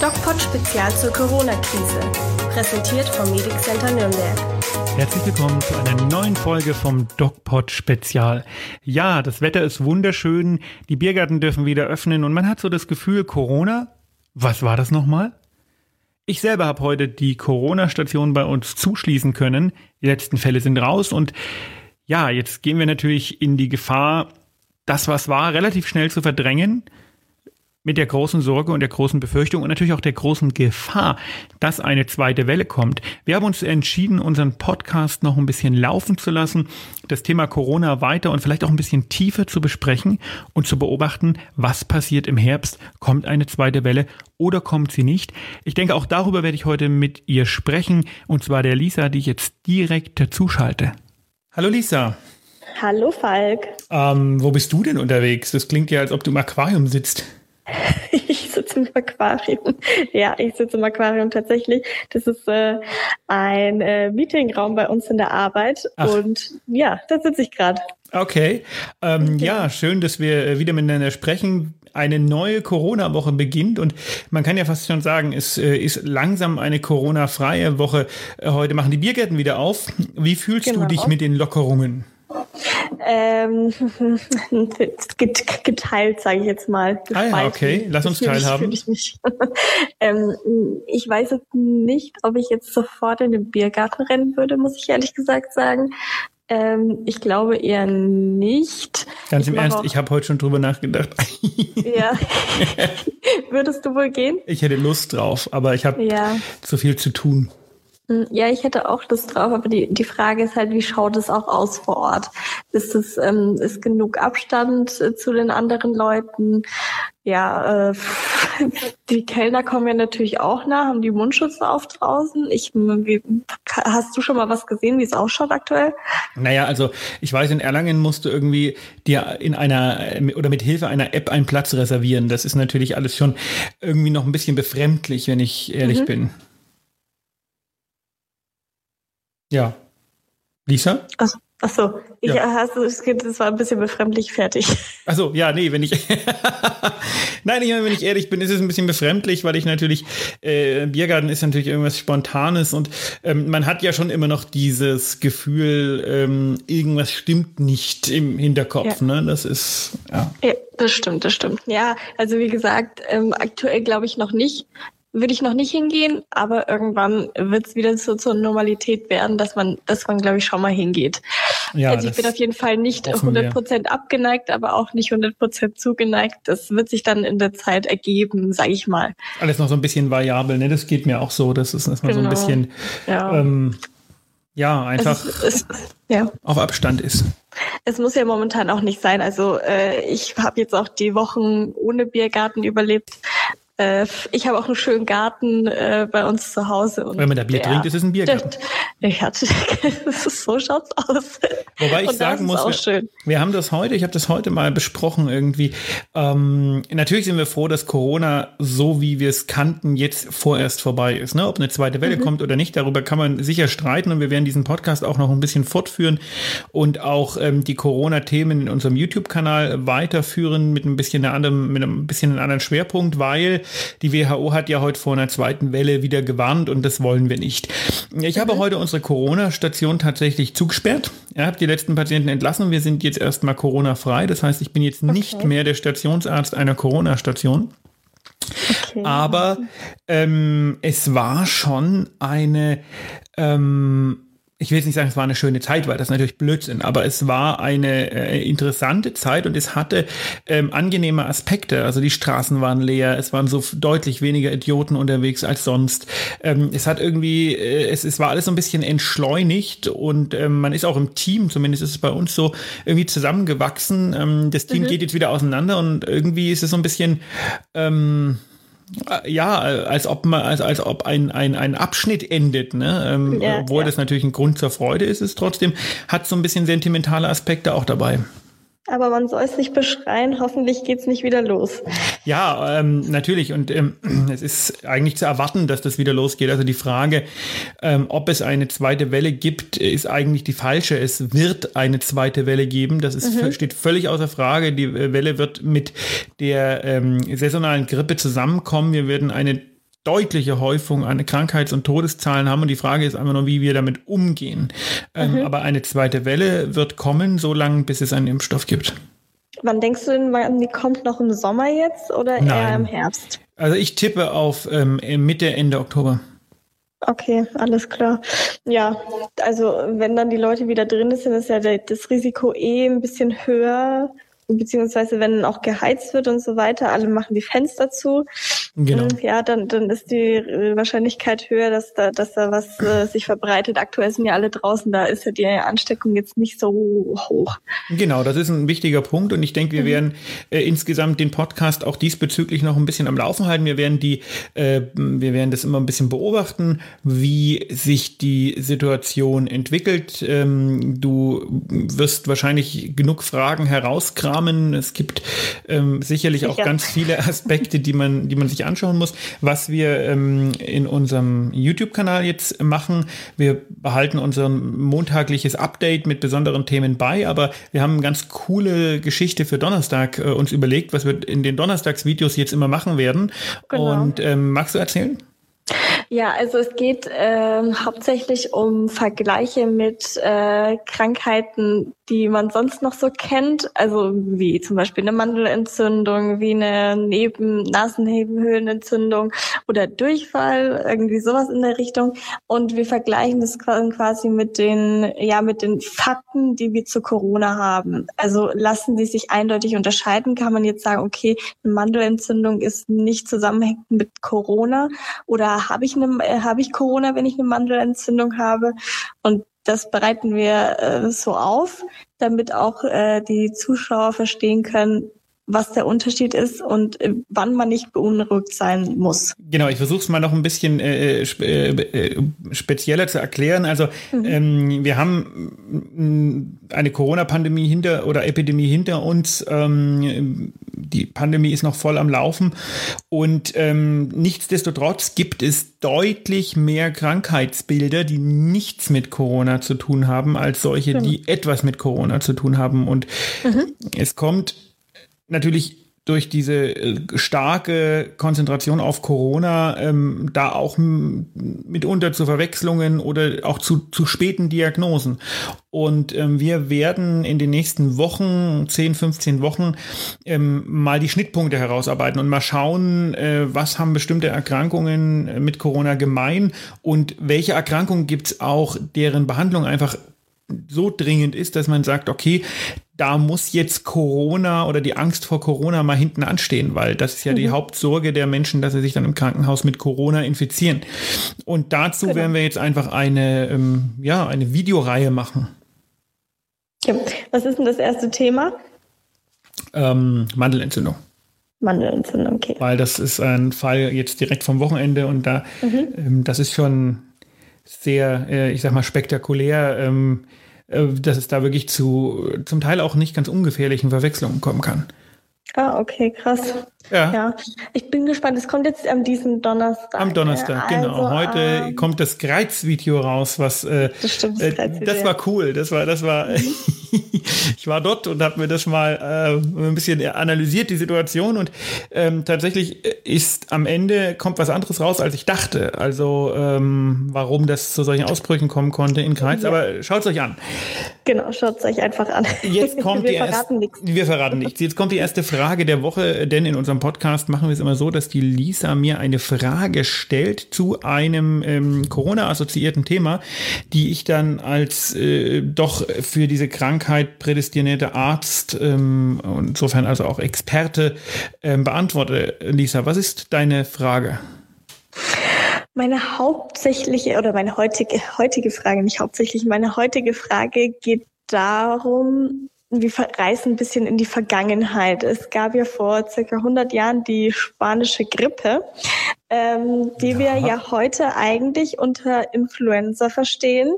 DocPod Spezial zur Corona-Krise. Präsentiert vom Medic Center Nürnberg. Herzlich willkommen zu einer neuen Folge vom DocPod Spezial. Ja, das Wetter ist wunderschön, die Biergärten dürfen wieder öffnen und man hat so das Gefühl, Corona, was war das nochmal? Ich selber habe heute die Corona-Station bei uns zuschließen können. Die letzten Fälle sind raus und ja, jetzt gehen wir natürlich in die Gefahr, das, was war, relativ schnell zu verdrängen mit der großen Sorge und der großen Befürchtung und natürlich auch der großen Gefahr, dass eine zweite Welle kommt. Wir haben uns entschieden, unseren Podcast noch ein bisschen laufen zu lassen, das Thema Corona weiter und vielleicht auch ein bisschen tiefer zu besprechen und zu beobachten, was passiert im Herbst. Kommt eine zweite Welle oder kommt sie nicht? Ich denke, auch darüber werde ich heute mit ihr sprechen und zwar der Lisa, die ich jetzt direkt dazuschalte. Hallo Lisa. Hallo Falk. Ähm, wo bist du denn unterwegs? Das klingt ja, als ob du im Aquarium sitzt. Ich sitze im Aquarium. Ja, ich sitze im Aquarium tatsächlich. Das ist äh, ein äh, Meetingraum bei uns in der Arbeit. Ach. Und ja, da sitze ich gerade. Okay. Ähm, okay. Ja, schön, dass wir äh, wieder miteinander sprechen. Eine neue Corona-Woche beginnt und man kann ja fast schon sagen, es äh, ist langsam eine Corona-freie Woche. Äh, heute machen die Biergärten wieder auf. Wie fühlst genau. du dich mit den Lockerungen? Ähm, geteilt, sage ich jetzt mal. Ah ja, okay, lass uns teilhaben. Ich, mich, ähm, ich weiß jetzt nicht, ob ich jetzt sofort in den Biergarten rennen würde, muss ich ehrlich gesagt sagen. Ähm, ich glaube eher nicht. Ganz im Ernst, ich habe heute schon drüber nachgedacht. ja. Würdest du wohl gehen? Ich hätte Lust drauf, aber ich habe ja. zu viel zu tun. Hm, ja, ich hätte auch Lust drauf, aber die, die Frage ist halt, wie schaut es auch aus vor Ort? Ist es ähm, ist genug Abstand äh, zu den anderen Leuten? Ja, äh, die Kellner kommen ja natürlich auch nah, haben die Mundschutz auf draußen. Ich, wie, hast du schon mal was gesehen, wie es ausschaut aktuell? Naja, also ich weiß, in Erlangen musst du irgendwie dir in einer oder mit Hilfe einer App einen Platz reservieren. Das ist natürlich alles schon irgendwie noch ein bisschen befremdlich, wenn ich ehrlich mhm. bin. Ja. Lisa? Ach, ach so, ich, ja. hast du, das war ein bisschen befremdlich fertig. Ach so, ja, nee, wenn ich, nein, ich meine, wenn ich ehrlich bin, ist es ein bisschen befremdlich, weil ich natürlich, äh, Biergarten ist natürlich irgendwas Spontanes und ähm, man hat ja schon immer noch dieses Gefühl, ähm, irgendwas stimmt nicht im Hinterkopf, ja. ne, das ist, ja. Ja, das stimmt, das stimmt. Ja, also wie gesagt, ähm, aktuell glaube ich noch nicht würde ich noch nicht hingehen, aber irgendwann wird es wieder so zur Normalität werden, dass man, dass man, glaube ich, schon mal hingeht. Ja, also ich bin auf jeden Fall nicht 100 Prozent abgeneigt, aber auch nicht 100 Prozent zugeneigt. Das wird sich dann in der Zeit ergeben, sage ich mal. Alles noch so ein bisschen variabel, ne? Das geht mir auch so, dass es erstmal genau. so ein genau. bisschen, ja, ähm, ja einfach es, es, ja. auf Abstand ist. Es muss ja momentan auch nicht sein. Also äh, ich habe jetzt auch die Wochen ohne Biergarten überlebt. Äh, ich habe auch einen schönen Garten äh, bei uns zu Hause. Und Wenn man da Bier der, trinkt, ist es ein Biergarten. Ja, so schaut's aus. Wobei ich sagen muss, wir, wir, haben das heute, ich habe das heute mal besprochen irgendwie. Ähm, natürlich sind wir froh, dass Corona so wie wir es kannten jetzt vorerst vorbei ist. Ne? Ob eine zweite Welle mhm. kommt oder nicht, darüber kann man sicher streiten und wir werden diesen Podcast auch noch ein bisschen fortführen und auch ähm, die Corona-Themen in unserem YouTube-Kanal weiterführen mit ein bisschen einer anderen, mit einem bisschen einem anderen Schwerpunkt, weil die WHO hat ja heute vor einer zweiten Welle wieder gewarnt und das wollen wir nicht. Ich habe mhm. heute unsere Corona-Station tatsächlich zugesperrt. Ich habe die letzten Patienten entlassen. Wir sind jetzt erstmal Corona-frei. Das heißt, ich bin jetzt okay. nicht mehr der Stationsarzt einer Corona-Station. Okay. Aber ähm, es war schon eine ähm, ich will jetzt nicht sagen, es war eine schöne Zeit, weil das natürlich Blödsinn, aber es war eine äh, interessante Zeit und es hatte ähm, angenehme Aspekte. Also die Straßen waren leer, es waren so deutlich weniger Idioten unterwegs als sonst. Ähm, es hat irgendwie, äh, es, es war alles so ein bisschen entschleunigt und ähm, man ist auch im Team, zumindest ist es bei uns so, irgendwie zusammengewachsen. Ähm, das Team mhm. geht jetzt wieder auseinander und irgendwie ist es so ein bisschen, ähm, äh, ja, als ob man, als, als ob ein, ein, ein Abschnitt endet, ne? Ähm, ja, obwohl ja. das natürlich ein Grund zur Freude ist, ist trotzdem, hat so ein bisschen sentimentale Aspekte auch dabei. Aber man soll es nicht beschreien, hoffentlich geht es nicht wieder los. Ja, ähm, natürlich. Und ähm, es ist eigentlich zu erwarten, dass das wieder losgeht. Also die Frage, ähm, ob es eine zweite Welle gibt, ist eigentlich die falsche. Es wird eine zweite Welle geben. Das ist, mhm. steht völlig außer Frage. Die Welle wird mit der ähm, saisonalen Grippe zusammenkommen. Wir werden eine deutliche Häufung an Krankheits- und Todeszahlen haben. Und die Frage ist einfach nur, wie wir damit umgehen. Ähm, mhm. aber eine zweite Welle wird kommen, so lange, bis es einen Impfstoff gibt. Wann denkst du denn, wann die kommt noch im Sommer jetzt oder Nein. eher im Herbst? Also ich tippe auf ähm, Mitte, Ende Oktober. Okay, alles klar. Ja, also wenn dann die Leute wieder drin sind, ist ja das Risiko eh ein bisschen höher, beziehungsweise wenn auch geheizt wird und so weiter, alle machen die Fenster zu. Genau. Ähm, ja, dann, dann ist die äh, Wahrscheinlichkeit höher, dass da, dass da was äh, sich verbreitet. Aktuell sind ja alle draußen, da ist ja die Ansteckung jetzt nicht so hoch. Genau, das ist ein wichtiger Punkt und ich denke, wir mhm. werden äh, insgesamt den Podcast auch diesbezüglich noch ein bisschen am Laufen halten. Wir werden die, äh, wir werden das immer ein bisschen beobachten, wie sich die Situation entwickelt. Ähm, du wirst wahrscheinlich genug Fragen herausgraben Rahmen. Es gibt ähm, sicherlich Sicher. auch ganz viele Aspekte, die man, die man sich anschauen muss. Was wir ähm, in unserem YouTube-Kanal jetzt machen, wir behalten unser montagliches Update mit besonderen Themen bei, aber wir haben eine ganz coole Geschichte für Donnerstag äh, uns überlegt, was wir in den Donnerstagsvideos jetzt immer machen werden. Genau. Und ähm, magst du erzählen? Ja, also es geht ähm, hauptsächlich um Vergleiche mit äh, Krankheiten, die man sonst noch so kennt, also wie zum Beispiel eine Mandelentzündung, wie eine Neben-Nasennebenhöhlenentzündung oder Durchfall, irgendwie sowas in der Richtung. Und wir vergleichen das quasi mit den, ja, mit den Fakten, die wir zu Corona haben. Also lassen die sich eindeutig unterscheiden, kann man jetzt sagen, okay, eine Mandelentzündung ist nicht zusammenhängend mit Corona oder habe ich eine, äh, habe ich Corona, wenn ich eine Mandelentzündung habe? Und das bereiten wir äh, so auf, damit auch äh, die Zuschauer verstehen können, was der Unterschied ist und äh, wann man nicht beunruhigt sein muss. Genau, ich versuche es mal noch ein bisschen äh, spe äh, äh, spezieller zu erklären. Also mhm. ähm, wir haben eine Corona-Pandemie hinter oder Epidemie hinter uns. Ähm, die Pandemie ist noch voll am Laufen und ähm, nichtsdestotrotz gibt es deutlich mehr Krankheitsbilder, die nichts mit Corona zu tun haben, als solche, genau. die etwas mit Corona zu tun haben. Und mhm. es kommt natürlich durch diese äh, starke Konzentration auf Corona ähm, da auch mitunter zu Verwechslungen oder auch zu, zu späten Diagnosen. Und ähm, wir werden in den nächsten Wochen, 10, 15 Wochen, ähm, mal die Schnittpunkte herausarbeiten und mal schauen, äh, was haben bestimmte Erkrankungen äh, mit Corona gemein und welche Erkrankungen gibt es auch, deren Behandlung einfach so dringend ist, dass man sagt, okay, da muss jetzt Corona oder die Angst vor Corona mal hinten anstehen, weil das ist ja mhm. die Hauptsorge der Menschen, dass sie sich dann im Krankenhaus mit Corona infizieren. Und dazu genau. werden wir jetzt einfach eine, ähm, ja, eine Videoreihe machen. Ja. Was ist denn das erste Thema? Ähm, Mandelentzündung. Mandelentzündung, okay. Weil das ist ein Fall jetzt direkt vom Wochenende und da, mhm. ähm, das ist schon sehr, äh, ich sag mal, spektakulär. Ähm, äh, dass es da wirklich zu zum Teil auch nicht ganz ungefährlichen Verwechslungen kommen kann. Ah, okay, krass. Ja. ja. Ich bin gespannt. Es kommt jetzt am diesem Donnerstag. Am Donnerstag, genau. also, genau. Heute ähm, kommt das Greiz-Video raus, was äh, das, stimmt, das, äh, das war cool. Das war, das war. Mhm. ich war dort und habe mir das mal äh, ein bisschen analysiert, die Situation. Und ähm, tatsächlich ist am Ende kommt was anderes raus, als ich dachte. Also ähm, warum das zu solchen Ausbrüchen kommen konnte in Greiz. Ja. Aber schaut es euch an. Genau, schaut es euch einfach an. Jetzt kommt wir die verraten nichts. Wir verraten nichts. Jetzt kommt die erste Frage der Woche, denn in unserem Podcast machen wir es immer so, dass die Lisa mir eine Frage stellt zu einem ähm, Corona-assoziierten Thema, die ich dann als äh, doch für diese Krankheit prädestinierte Arzt, ähm, insofern also auch Experte, ähm, beantworte. Lisa, was ist deine Frage? Meine hauptsächliche oder meine heutige, heutige Frage, nicht hauptsächlich, meine heutige Frage geht darum, wir reisen ein bisschen in die Vergangenheit. Es gab ja vor circa 100 Jahren die spanische Grippe, ähm, die ja. wir ja heute eigentlich unter Influenza verstehen,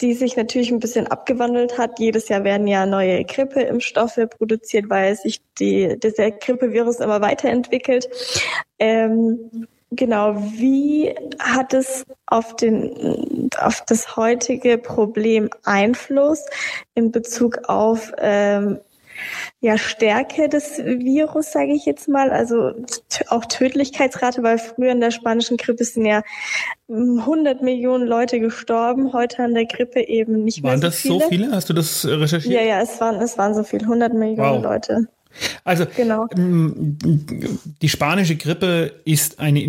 die sich natürlich ein bisschen abgewandelt hat. Jedes Jahr werden ja neue Grippeimpfstoffe produziert, weil sich die, dieser Grippevirus immer weiterentwickelt. Ähm, Genau, wie hat es auf, den, auf das heutige Problem Einfluss in Bezug auf ähm, ja, Stärke des Virus, sage ich jetzt mal. Also auch Tödlichkeitsrate, weil früher in der spanischen Grippe sind ja 100 Millionen Leute gestorben. Heute an der Grippe eben nicht waren mehr so viele. Waren das so viele? Hast du das recherchiert? Ja, ja, es waren, es waren so viele. 100 Millionen wow. Leute. Also genau. die spanische Grippe ist eine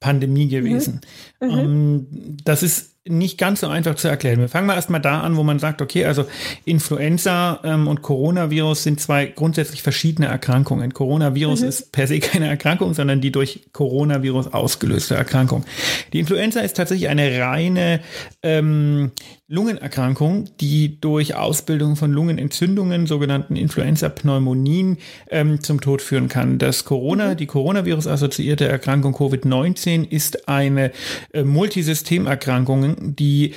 Gewesen. Mhm. Mhm. Ähm, das ist nicht ganz so einfach zu erklären. Wir fangen mal erstmal da an, wo man sagt, okay, also Influenza ähm, und Coronavirus sind zwei grundsätzlich verschiedene Erkrankungen. Coronavirus mhm. ist per se keine Erkrankung, sondern die durch Coronavirus ausgelöste Erkrankung. Die Influenza ist tatsächlich eine reine ähm, Lungenerkrankung, die durch Ausbildung von Lungenentzündungen, sogenannten Influenza-Pneumonien, ähm, zum Tod führen kann. Das Corona, mhm. die Coronavirus-assoziierte Erkrankung Covid-19 ist eine äh, Multisystemerkrankung, die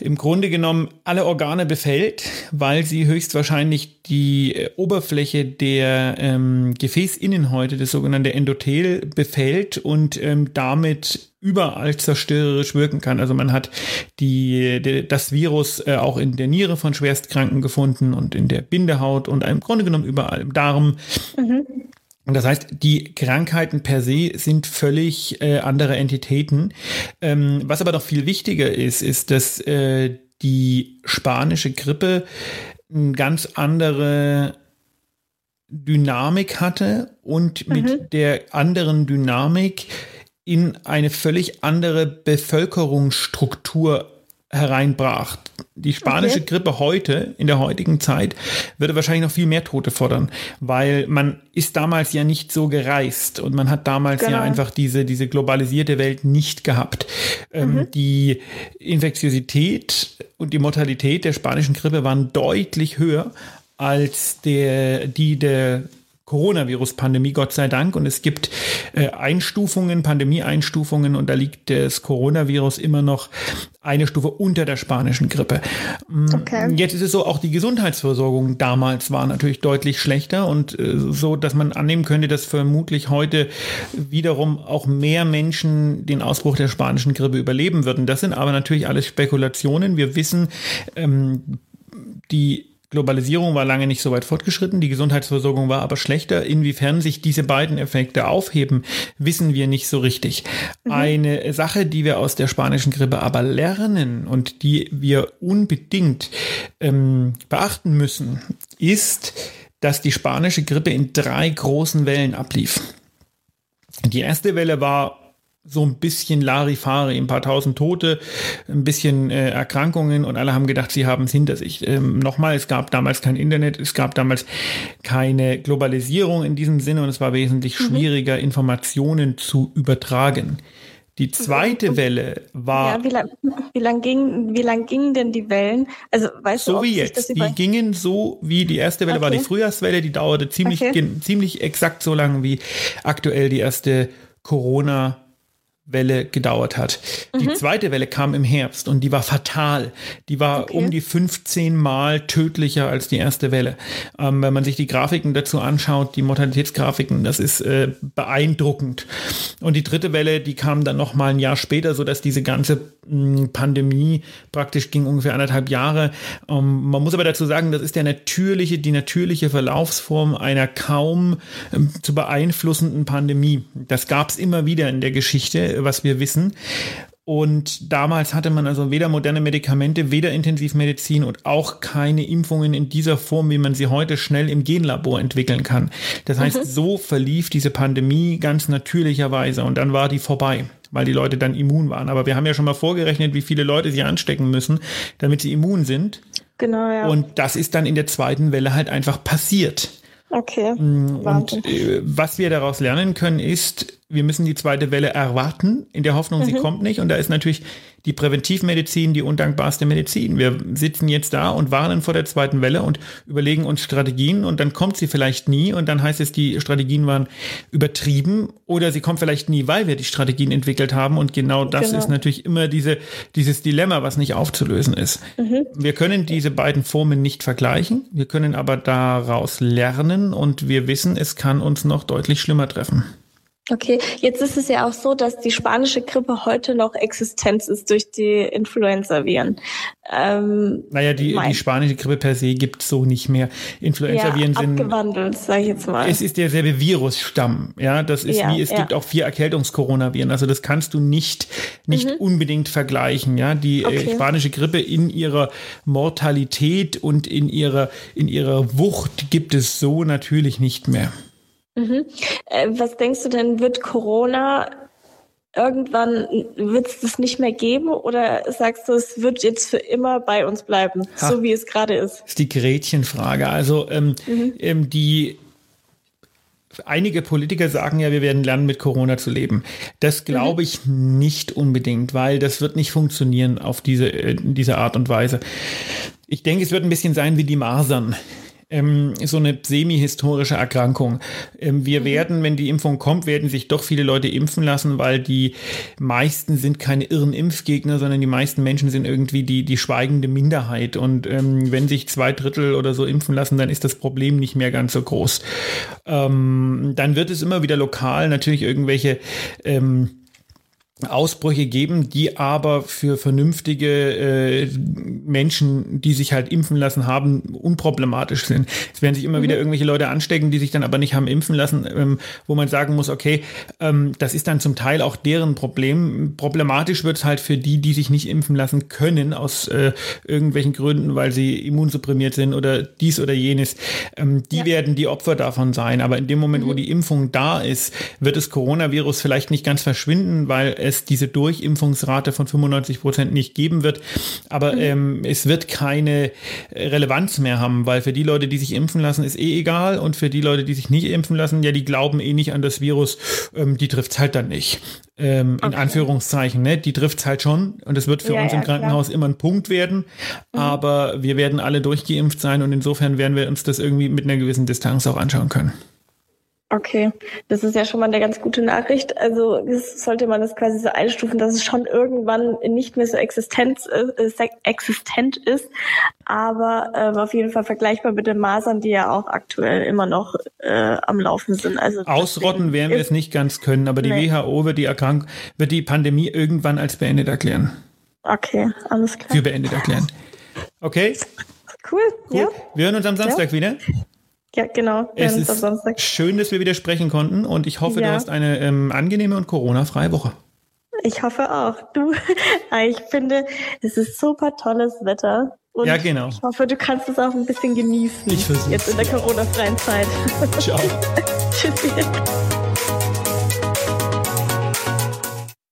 im Grunde genommen alle Organe befällt, weil sie höchstwahrscheinlich die äh, Oberfläche der ähm, Gefäßinnenhäute, das sogenannte Endothel, befällt und ähm, damit überall zerstörerisch wirken kann. Also man hat die, die das Virus äh, auch in der Niere von Schwerstkranken gefunden und in der Bindehaut und im Grunde genommen überall im Darm. Mhm. Und das heißt, die Krankheiten per se sind völlig äh, andere Entitäten. Ähm, was aber noch viel wichtiger ist, ist, dass äh, die spanische Grippe eine ganz andere Dynamik hatte und mit mhm. der anderen Dynamik in eine völlig andere Bevölkerungsstruktur hereinbrach. Die spanische okay. Grippe heute, in der heutigen Zeit, würde wahrscheinlich noch viel mehr Tote fordern, weil man ist damals ja nicht so gereist und man hat damals genau. ja einfach diese, diese globalisierte Welt nicht gehabt. Ähm, mhm. die Infektiosität und die Mortalität der spanischen Grippe waren deutlich höher als der, die der Coronavirus-Pandemie, Gott sei Dank. Und es gibt äh, Einstufungen, Pandemie-Einstufungen und da liegt das Coronavirus immer noch eine Stufe unter der spanischen Grippe. Mm, okay. Jetzt ist es so, auch die Gesundheitsversorgung damals war natürlich deutlich schlechter und äh, so, dass man annehmen könnte, dass vermutlich heute wiederum auch mehr Menschen den Ausbruch der spanischen Grippe überleben würden. Das sind aber natürlich alles Spekulationen. Wir wissen, ähm, die Globalisierung war lange nicht so weit fortgeschritten, die Gesundheitsversorgung war aber schlechter. Inwiefern sich diese beiden Effekte aufheben, wissen wir nicht so richtig. Mhm. Eine Sache, die wir aus der spanischen Grippe aber lernen und die wir unbedingt ähm, beachten müssen, ist, dass die spanische Grippe in drei großen Wellen ablief. Die erste Welle war so ein bisschen Larifari, ein paar tausend Tote, ein bisschen äh, Erkrankungen und alle haben gedacht, sie haben es hinter sich. Ähm, Nochmal, es gab damals kein Internet, es gab damals keine Globalisierung in diesem Sinne und es war wesentlich mhm. schwieriger, Informationen zu übertragen. Die zweite Welle war. Ja, wie lang, wie lang ging, wie lang gingen denn die Wellen? Also, weißt so du, wie jetzt. Die gingen so wie die erste Welle okay. war die Frühjahrswelle, die dauerte ziemlich, okay. ziemlich exakt so lange wie aktuell die erste Corona Welle gedauert hat. Mhm. Die zweite Welle kam im Herbst und die war fatal. Die war okay. um die 15 Mal tödlicher als die erste Welle. Ähm, wenn man sich die Grafiken dazu anschaut, die Mortalitätsgrafiken, das ist äh, beeindruckend. Und die dritte Welle, die kam dann noch mal ein Jahr später, so dass diese ganze mh, hm, Pandemie praktisch ging ungefähr anderthalb Jahre. Ähm, man muss aber dazu sagen, das ist der natürliche, die natürliche Verlaufsform einer kaum ähm, zu beeinflussenden Pandemie. Das gab es immer wieder in der Geschichte was wir wissen. Und damals hatte man also weder moderne Medikamente, weder Intensivmedizin und auch keine Impfungen in dieser Form, wie man sie heute schnell im Genlabor entwickeln kann. Das heißt, mhm. so verlief diese Pandemie ganz natürlicherweise und dann war die vorbei, weil die Leute dann immun waren. Aber wir haben ja schon mal vorgerechnet, wie viele Leute sie anstecken müssen, damit sie immun sind. Genau, ja. Und das ist dann in der zweiten Welle halt einfach passiert. Okay. Mm, und äh, was wir daraus lernen können, ist, wir müssen die zweite Welle erwarten, in der Hoffnung, mhm. sie kommt nicht. Und da ist natürlich die Präventivmedizin die undankbarste Medizin. Wir sitzen jetzt da und warnen vor der zweiten Welle und überlegen uns Strategien und dann kommt sie vielleicht nie und dann heißt es, die Strategien waren übertrieben oder sie kommt vielleicht nie, weil wir die Strategien entwickelt haben und genau das genau. ist natürlich immer diese, dieses Dilemma, was nicht aufzulösen ist. Mhm. Wir können diese beiden Formen nicht vergleichen, wir können aber daraus lernen und wir wissen, es kann uns noch deutlich schlimmer treffen. Okay, jetzt ist es ja auch so, dass die spanische Grippe heute noch Existenz ist durch die Influenza-Viren. Ähm, naja, die, die spanische Grippe per se gibt es so nicht mehr. Influenza-Viren ja, sind. Abgewandelt, sag ich jetzt mal. Es ist derselbe Virusstamm. Ja, das ist ja, wie, es ja. gibt auch vier Erkältungs-Coronaviren. Also das kannst du nicht, nicht mhm. unbedingt vergleichen. Ja, die äh, okay. äh, spanische Grippe in ihrer Mortalität und in ihrer, in ihrer Wucht gibt es so natürlich nicht mehr. Mhm. Äh, was denkst du denn, wird Corona irgendwann, wird es das nicht mehr geben oder sagst du, es wird jetzt für immer bei uns bleiben, ha, so wie es gerade ist? Das ist die Gretchenfrage. Also ähm, mhm. ähm, die Einige Politiker sagen ja, wir werden lernen, mit Corona zu leben. Das glaube mhm. ich nicht unbedingt, weil das wird nicht funktionieren auf diese, äh, diese Art und Weise. Ich denke, es wird ein bisschen sein wie die Masern ähm, so eine semi-historische Erkrankung. Ähm, wir mhm. werden, wenn die Impfung kommt, werden sich doch viele Leute impfen lassen, weil die meisten sind keine irren Impfgegner, sondern die meisten Menschen sind irgendwie die, die schweigende Minderheit. Und ähm, wenn sich zwei Drittel oder so impfen lassen, dann ist das Problem nicht mehr ganz so groß. Ähm, dann wird es immer wieder lokal natürlich irgendwelche ähm, Ausbrüche geben, die aber für vernünftige äh, Menschen, die sich halt impfen lassen haben, unproblematisch sind. Es werden sich immer mhm. wieder irgendwelche Leute anstecken, die sich dann aber nicht haben impfen lassen, ähm, wo man sagen muss, okay, ähm, das ist dann zum Teil auch deren Problem. Problematisch wird es halt für die, die sich nicht impfen lassen können, aus äh, irgendwelchen Gründen, weil sie immunsupprimiert sind oder dies oder jenes. Ähm, die ja. werden die Opfer davon sein. Aber in dem Moment, mhm. wo die Impfung da ist, wird das Coronavirus vielleicht nicht ganz verschwinden, weil es diese Durchimpfungsrate von 95 Prozent nicht geben wird. Aber mhm. ähm, es wird keine Relevanz mehr haben, weil für die Leute, die sich impfen lassen, ist eh egal. Und für die Leute, die sich nicht impfen lassen, ja, die glauben eh nicht an das Virus, ähm, die trifft es halt dann nicht. Ähm, okay. In Anführungszeichen, ne? Die trifft es halt schon. Und es wird für ja, uns im Krankenhaus klar. immer ein Punkt werden. Mhm. Aber wir werden alle durchgeimpft sein und insofern werden wir uns das irgendwie mit einer gewissen Distanz auch anschauen können. Okay, das ist ja schon mal eine ganz gute Nachricht. Also sollte man das quasi so einstufen, dass es schon irgendwann nicht mehr so existent, äh, existent ist, aber äh, auf jeden Fall vergleichbar mit den Masern, die ja auch aktuell immer noch äh, am Laufen sind. Also Ausrotten werden wir es nicht ganz können, aber die nee. WHO wird die Erkrankung, wird die Pandemie irgendwann als beendet erklären. Okay, alles klar. Für beendet erklären. Okay? Cool. cool. Ja. Wir hören uns am Samstag ja. wieder. Ja, genau. Es ist schön, dass wir wieder sprechen konnten und ich hoffe, ja. du hast eine ähm, angenehme und Corona-freie Woche. Ich hoffe auch. Du, ich finde, es ist super tolles Wetter. Und ja, genau. Ich hoffe, du kannst es auch ein bisschen genießen. Ich versuche. Jetzt in der Corona-freien Zeit. Ciao. Tschüssi.